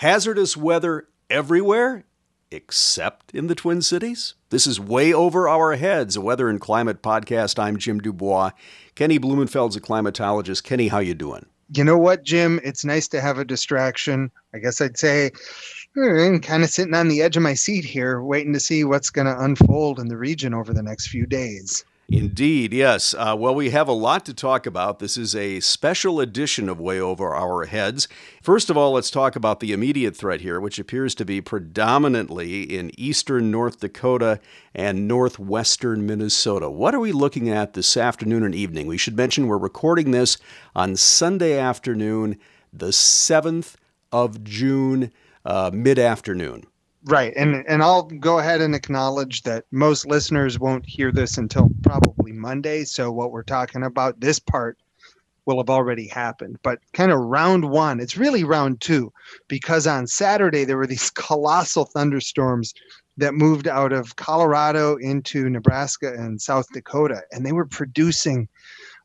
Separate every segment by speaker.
Speaker 1: Hazardous weather everywhere except in the Twin Cities? This is way over our heads, a weather and climate podcast. I'm Jim du Bois. Kenny Blumenfeld's a climatologist. Kenny, how you doing?
Speaker 2: You know what, Jim? It's nice to have a distraction. I guess I'd say I'm kind of sitting on the edge of my seat here, waiting to see what's going to unfold in the region over the next few days.
Speaker 1: Indeed, yes. Uh, well, we have a lot to talk about. This is a special edition of Way Over Our Heads. First of all, let's talk about the immediate threat here, which appears to be predominantly in eastern North Dakota and northwestern Minnesota. What are we looking at this afternoon and evening? We should mention we're recording this on Sunday afternoon, the 7th of June, uh, mid afternoon.
Speaker 2: Right. And and I'll go ahead and acknowledge that most listeners won't hear this until probably Monday. So what we're talking about, this part will have already happened. But kind of round one, it's really round two, because on Saturday there were these colossal thunderstorms that moved out of Colorado into Nebraska and South Dakota. And they were producing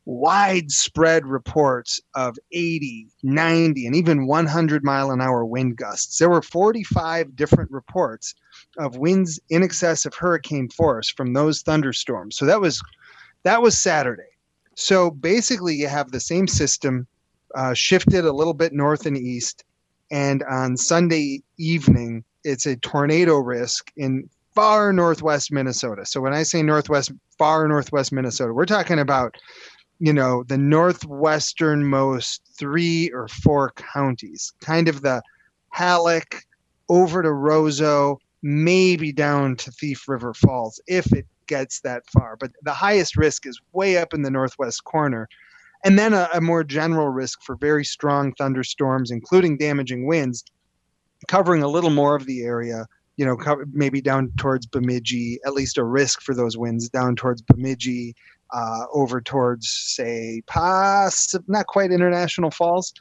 Speaker 2: widespread reports of 80, 90, and even 100 mile an hour wind gusts. There were 45 different reports of winds in excess of hurricane force from those thunderstorms. So that was that was Saturday. So basically, you have the same system uh, shifted a little bit north and east, and on Sunday evening, it's a tornado risk in far northwest Minnesota. So when I say northwest, far northwest Minnesota, we're talking about you know the northwesternmost three or four counties, kind of the Hallock over to Roseau, maybe down to Thief River Falls if it gets that far. But the highest risk is way up in the northwest corner. And then a, a more general risk for very strong thunderstorms, including damaging winds, covering a little more of the area you know, maybe down towards Bemidji, at least a risk for those winds down towards Bemidji, uh, over towards say pass not quite international falls.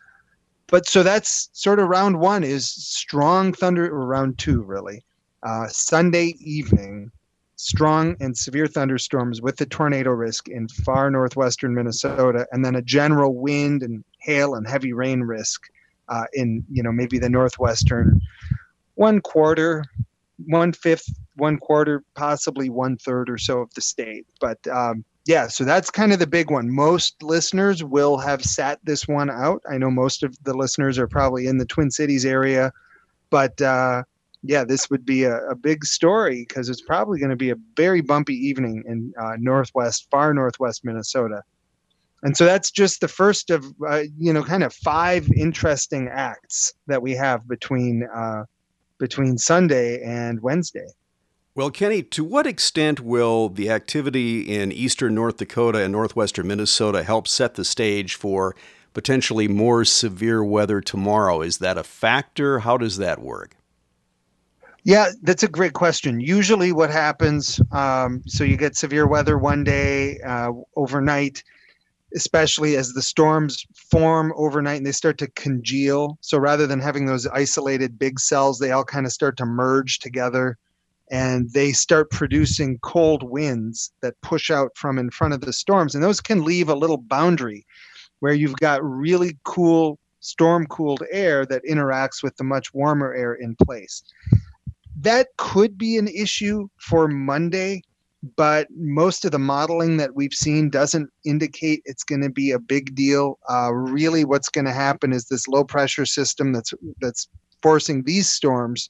Speaker 2: But so that's sort of round one is strong thunder or round two really. Uh, sunday evening strong and severe thunderstorms with the tornado risk in far northwestern minnesota and then a general wind and hail and heavy rain risk uh, in you know maybe the northwestern one quarter one fifth one quarter possibly one third or so of the state. But um, yeah, so that's kind of the big one. Most listeners will have sat this one out. I know most of the listeners are probably in the Twin Cities area, but uh, yeah, this would be a, a big story because it's probably going to be a very bumpy evening in uh, northwest, far northwest Minnesota. And so that's just the first of, uh, you know, kind of five interesting acts that we have between uh, between Sunday and Wednesday.
Speaker 1: Well, Kenny, to what extent will the activity in eastern North Dakota and northwestern Minnesota help set the stage for potentially more severe weather tomorrow? Is that a factor? How does that work?
Speaker 2: Yeah, that's a great question. Usually, what happens um, so you get severe weather one day uh, overnight, especially as the storms form overnight and they start to congeal. So rather than having those isolated big cells, they all kind of start to merge together and they start producing cold winds that push out from in front of the storms. And those can leave a little boundary where you've got really cool storm cooled air that interacts with the much warmer air in place. That could be an issue for monday but most of the modeling that we've seen doesn't indicate it's going to be a big deal. Uh, really what's going to happen is this low pressure system that's that's forcing these storms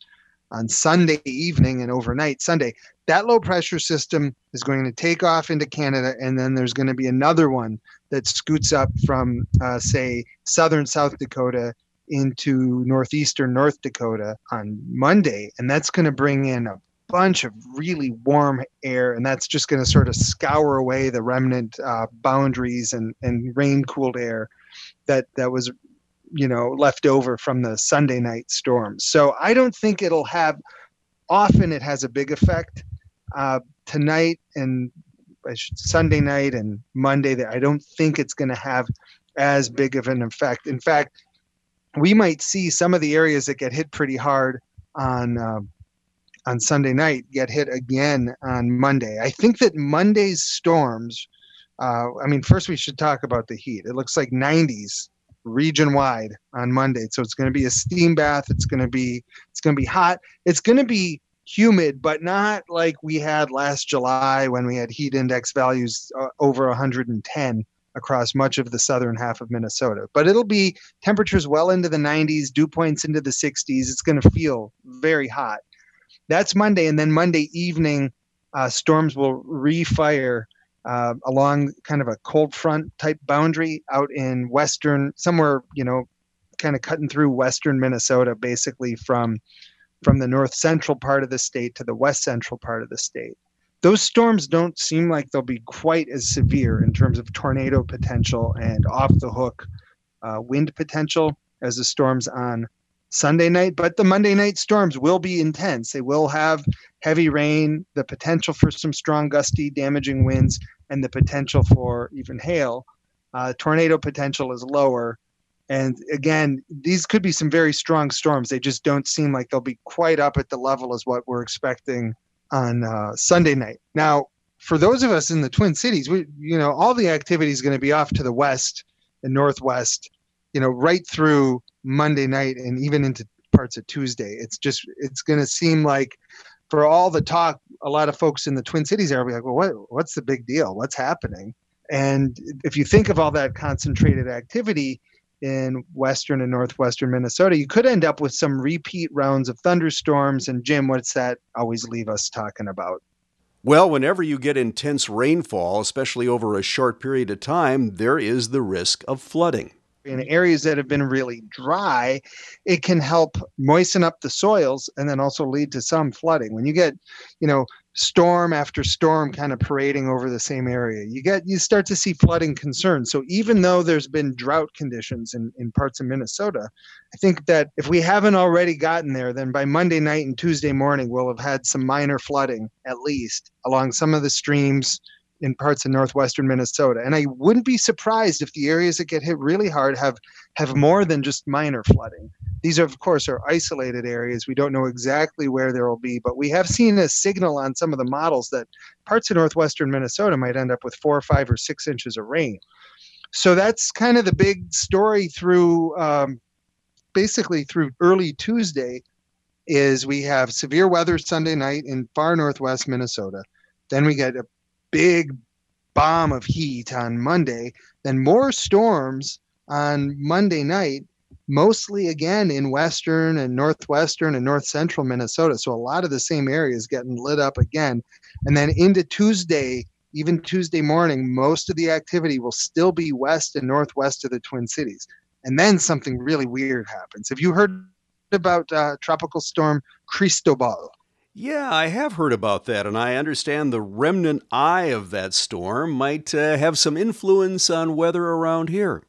Speaker 2: on Sunday evening and overnight Sunday, that low pressure system is going to take off into Canada, and then there's going to be another one that scoots up from, uh, say, southern South Dakota into northeastern North Dakota on Monday, and that's going to bring in a bunch of really warm air, and that's just going to sort of scour away the remnant uh, boundaries and, and rain cooled air that that was you know left over from the Sunday night storms. So I don't think it'll have. Often it has a big effect. Uh, tonight and Sunday night and Monday, that I don't think it's going to have as big of an effect. In fact, we might see some of the areas that get hit pretty hard on uh, on Sunday night get hit again on Monday. I think that Monday's storms. Uh, I mean, first we should talk about the heat. It looks like 90s region wide on Monday. So it's going to be a steam bath. It's going to be it's going to be hot. It's going to be humid, but not like we had last July when we had heat index values uh, over 110 across much of the southern half of Minnesota. But it'll be temperatures well into the 90s, dew points into the 60s. It's going to feel very hot. That's Monday, and then Monday evening, uh, storms will refire uh, along kind of a cold front type boundary out in western, somewhere you know, kind of cutting through western Minnesota, basically from from the north central part of the state to the west central part of the state. Those storms don't seem like they'll be quite as severe in terms of tornado potential and off the hook uh, wind potential as the storms on Sunday night, but the Monday night storms will be intense. They will have heavy rain, the potential for some strong, gusty, damaging winds, and the potential for even hail. Uh, tornado potential is lower, and again, these could be some very strong storms. They just don't seem like they'll be quite up at the level as what we're expecting on uh, Sunday night. Now, for those of us in the Twin Cities, we you know all the activity is going to be off to the west and northwest, you know, right through Monday night and even into parts of Tuesday. It's just it's going to seem like for all the talk, a lot of folks in the Twin Cities area be like, well, what, what's the big deal? What's happening? And if you think of all that concentrated activity, in western and northwestern Minnesota, you could end up with some repeat rounds of thunderstorms. And Jim, what's that always leave us talking about?
Speaker 1: Well, whenever you get intense rainfall, especially over a short period of time, there is the risk of flooding
Speaker 2: in areas that have been really dry, it can help moisten up the soils and then also lead to some flooding. When you get, you know, storm after storm kind of parading over the same area, you get you start to see flooding concerns. So even though there's been drought conditions in, in parts of Minnesota, I think that if we haven't already gotten there, then by Monday night and Tuesday morning we'll have had some minor flooding at least along some of the streams in parts of northwestern Minnesota. And I wouldn't be surprised if the areas that get hit really hard have have more than just minor flooding. These are, of course, are isolated areas. We don't know exactly where there will be, but we have seen a signal on some of the models that parts of northwestern Minnesota might end up with four or five or six inches of rain. So that's kind of the big story through um, basically through early Tuesday is we have severe weather Sunday night in far northwest Minnesota. Then we get a big bomb of heat on Monday, then more storms on Monday night, mostly again in western and northwestern and north central Minnesota. So a lot of the same areas getting lit up again. And then into Tuesday, even Tuesday morning, most of the activity will still be west and northwest of the Twin Cities. And then something really weird happens. Have you heard about uh, tropical storm Cristobal?
Speaker 1: Yeah, I have heard about that, and I understand the remnant eye of that storm might uh, have some influence on weather around here.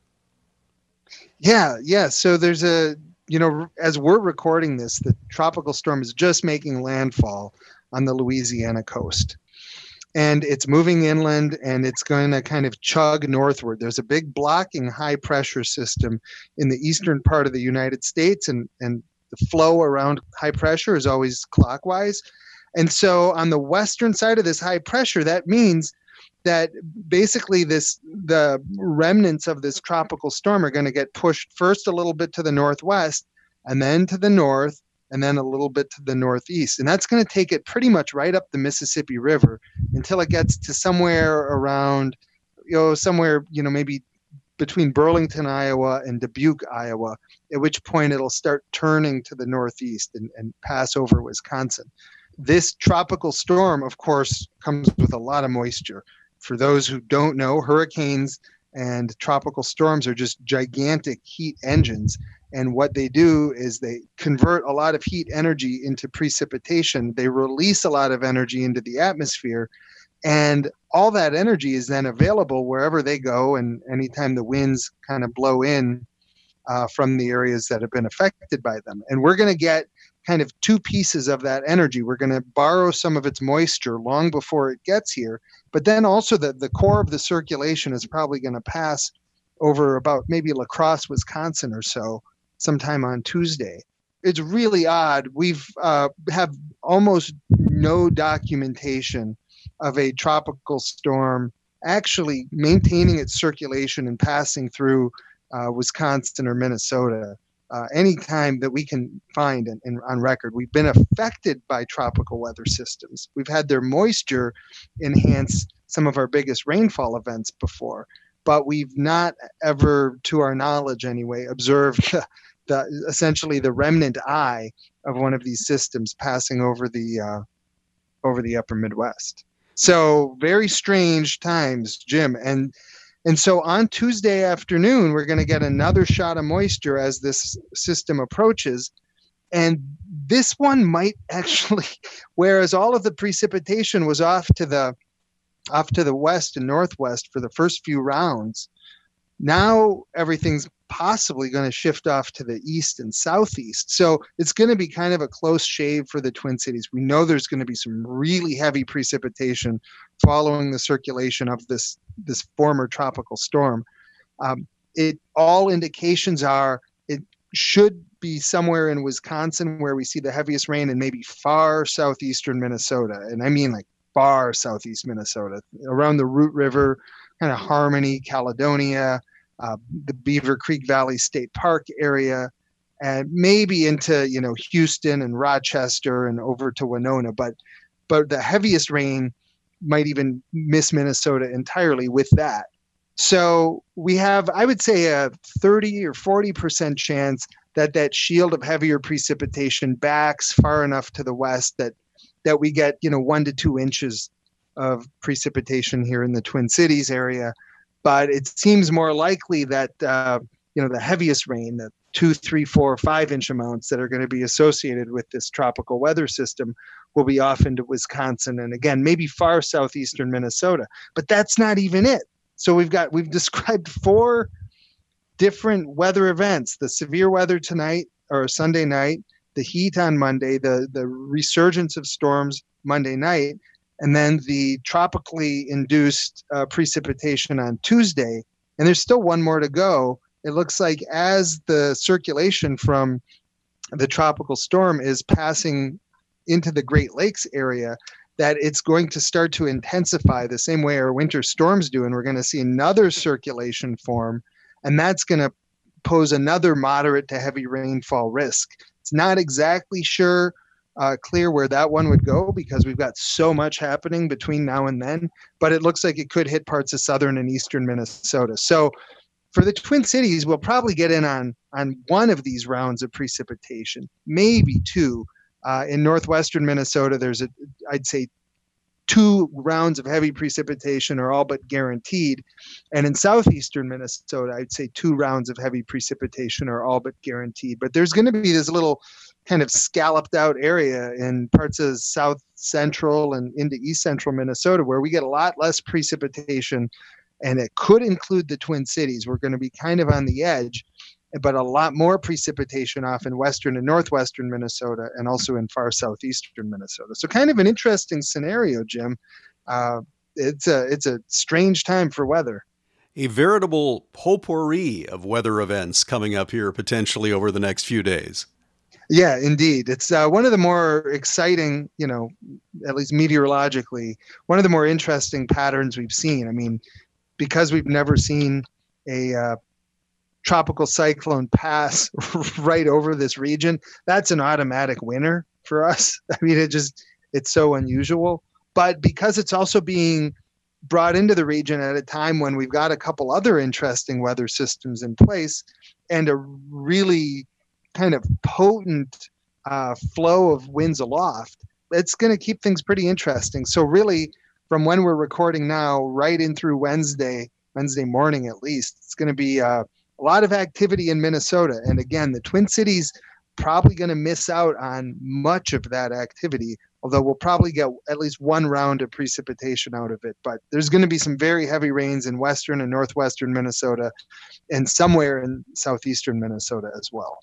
Speaker 2: Yeah, yeah. So there's a, you know, as we're recording this, the tropical storm is just making landfall on the Louisiana coast. And it's moving inland and it's going to kind of chug northward. There's a big blocking high pressure system in the eastern part of the United States, and, and the flow around high pressure is always clockwise. And so on the western side of this high pressure, that means that basically this the remnants of this tropical storm are going to get pushed first a little bit to the northwest and then to the north and then a little bit to the northeast and that's going to take it pretty much right up the mississippi river until it gets to somewhere around you know somewhere you know maybe between Burlington, Iowa, and Dubuque, Iowa, at which point it'll start turning to the northeast and, and pass over Wisconsin. This tropical storm, of course, comes with a lot of moisture. For those who don't know, hurricanes and tropical storms are just gigantic heat engines. And what they do is they convert a lot of heat energy into precipitation. They release a lot of energy into the atmosphere. And all that energy is then available wherever they go and anytime the winds kind of blow in uh, from the areas that have been affected by them. And we're going to get kind of two pieces of that energy. We're going to borrow some of its moisture long before it gets here but then also the, the core of the circulation is probably going to pass over about maybe la crosse wisconsin or so sometime on tuesday. It's really odd. We've uh, have almost no documentation of a tropical storm actually maintaining its circulation and passing through uh, Wisconsin or Minnesota. Uh, anytime that we can find in, on record, we've been affected by tropical weather systems. We've had their moisture enhance some of our biggest rainfall events before, but we've not ever, to our knowledge anyway, observed the, essentially the remnant eye of one of these systems passing over the uh, over the upper Midwest. So very strange times, Jim. And and so on Tuesday afternoon, we're going to get another shot of moisture as this system approaches. And this one might actually, whereas all of the precipitation was off to the off to the west and northwest for the first few rounds, now everything's possibly going to shift off to the east and southeast. So it's going to be kind of a close shave for the Twin Cities. We know there's going to be some really heavy precipitation following the circulation of this this former tropical storm. Um, it all indications are it should be somewhere in Wisconsin where we see the heaviest rain, and maybe far southeastern Minnesota, and I mean like far southeast Minnesota, around the Root River, kind of Harmony, Caledonia uh, the Beaver Creek Valley State Park area, and maybe into you know Houston and Rochester and over to Winona. But but the heaviest rain might even miss Minnesota entirely with that. So we have, I would say, a 30 or 40 percent chance that that shield of heavier precipitation backs far enough to the west that that we get you know one to two inches of precipitation here in the Twin Cities area but it seems more likely that uh, you know the heaviest rain, the two, three, four, five inch amounts that are going to be associated with this tropical weather system will be off into Wisconsin and again maybe far southeastern Minnesota. But that's not even it. So we've got we've described four different weather events: the severe weather tonight or Sunday night, the heat on Monday, the the resurgence of storms Monday night, and then the tropically induced uh, precipitation on Tuesday. And there's still one more to go. It looks like as the circulation from the tropical storm is passing into the Great Lakes area, that it's going to start to intensify the same way our winter storms do. And we're going to see another circulation form, and that's going to pose another moderate to heavy rainfall risk. It's not exactly sure uh, clear where that one would go because we've got so much happening between now and then. But it looks like it could hit parts of southern and eastern Minnesota. So for the Twin Cities, we'll probably get in on on one of these rounds of precipitation, maybe two. Uh, in northwestern Minnesota, there's a I'd say two rounds of heavy precipitation are all but guaranteed. And in southeastern Minnesota, I'd say two rounds of heavy precipitation are all but guaranteed. But there's going to be this little kind of scalloped out area in parts of south central and into east central Minnesota where we get a lot less precipitation and it could include the Twin Cities. We're going to be kind of on the edge, but a lot more precipitation off in western and northwestern Minnesota and also in far southeastern Minnesota. So kind of an interesting scenario, Jim. Uh, it's a it's a strange time for weather.
Speaker 1: A veritable potpourri of weather events coming up here potentially over the next few days.
Speaker 2: Yeah, indeed. It's uh, one of the more exciting, you know, at least meteorologically, one of the more interesting patterns we've seen. I mean, because we've never seen a uh, tropical cyclone pass right over this region, that's an automatic winner for us. I mean, it just, it's so unusual. But because it's also being brought into the region at a time when we've got a couple other interesting weather systems in place and a really kind of potent uh, flow of winds aloft, it's going to keep things pretty interesting. So really, from when we're recording now, right in through Wednesday, Wednesday morning at least, it's going to be uh, a lot of activity in Minnesota. And again, the Twin Cities probably going to miss out on much of that activity. Although we'll probably get at least one round of precipitation out of it. But there's going to be some very heavy rains in western and northwestern Minnesota and somewhere in southeastern Minnesota as well.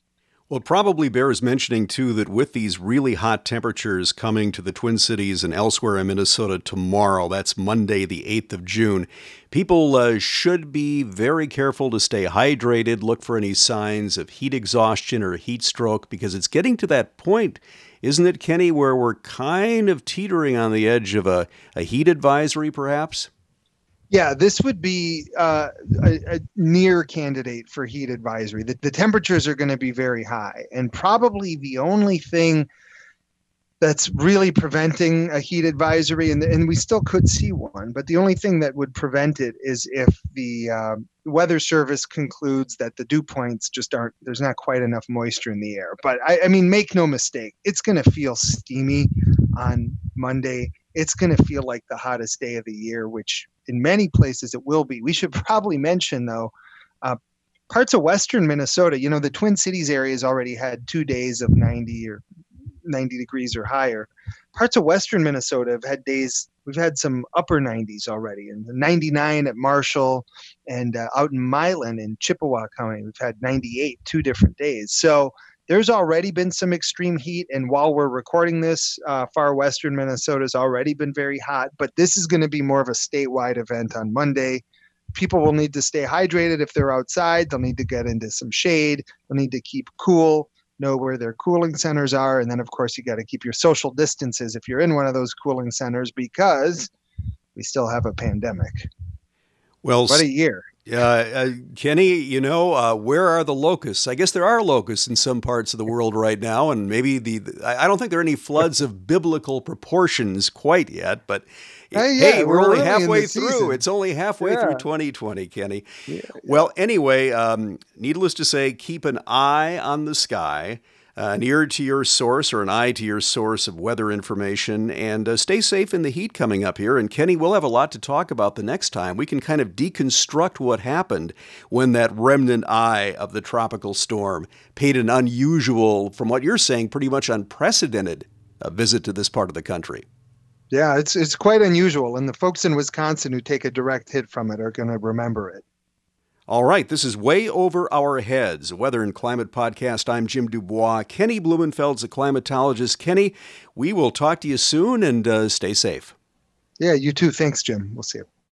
Speaker 1: Well, it probably bears mentioning, too, that with these really hot temperatures coming to the Twin Cities and elsewhere in Minnesota tomorrow, that's Monday, the 8th of June, people uh, should be very careful to stay hydrated, look for any signs of heat exhaustion or heat stroke, because it's getting to that point, isn't it, Kenny, where we're kind of teetering on the edge of a, a heat advisory, perhaps?
Speaker 2: Yeah, this would be uh, a, a, near candidate for heat advisory. The, the temperatures are going to be very high, and probably the only thing that's really preventing a heat advisory, and, and we still could see one, but the only thing that would prevent it is if the uh, Weather Service concludes that the dew points just aren't, there's not quite enough moisture in the air. But I, I mean, make no mistake, it's going to feel steamy on Monday. It's going to feel like the hottest day of the year, which in many places it will be. We should probably mention, though, uh, parts of western Minnesota, you know, the Twin Cities area has already had two days of 90 or 90 degrees or higher. Parts of western Minnesota have had days, we've had some upper 90s already, and 99 at Marshall and uh, out in Milan in Chippewa County, we've had 98 two different days. So there's already been some extreme heat, and while we're recording this, uh, far western Minnesota has already been very hot, but this is going to be more of a statewide event on Monday people will need to stay hydrated if they're outside. They'll need to get into some shade. They'll need to keep cool know where their cooling centers are. And then, of course, you got to keep your social distances if you're in one of those cooling centers because we still have a pandemic.
Speaker 1: Well,
Speaker 2: what a year.
Speaker 1: Uh, uh, Kenny, you know, uh, where are the locusts? I guess there are locusts in some parts of the world right now, and maybe the, the I don't think there are any floods of biblical proportions quite yet, but
Speaker 2: Hey, yeah,
Speaker 1: hey, we're,
Speaker 2: we're
Speaker 1: only halfway through.
Speaker 2: Season.
Speaker 1: It's only halfway
Speaker 2: yeah.
Speaker 1: through 2020, Kenny. Yeah, well, anyway, um, needless to say, keep an eye on the sky, an ear to your source or an eye to your source of weather information, and uh, stay safe in the heat coming up here. And Kenny, we'll have a lot to talk about the next time. We can kind of deconstruct what happened when that remnant eye of the tropical storm paid an unusual, from what you're saying, pretty much unprecedented uh, visit to this part of the country.
Speaker 2: Yeah, it's it's quite unusual, and the folks in Wisconsin who take a direct hit from it are going to remember it.
Speaker 1: All right, this is Way Over Our Heads, a weather and climate podcast. I'm Jim du Bois. Kenny Blumenfeld's a climatologist. Kenny, we will talk to you soon and uh, stay safe.
Speaker 2: Yeah, you too. Thanks, Jim. We'll see you.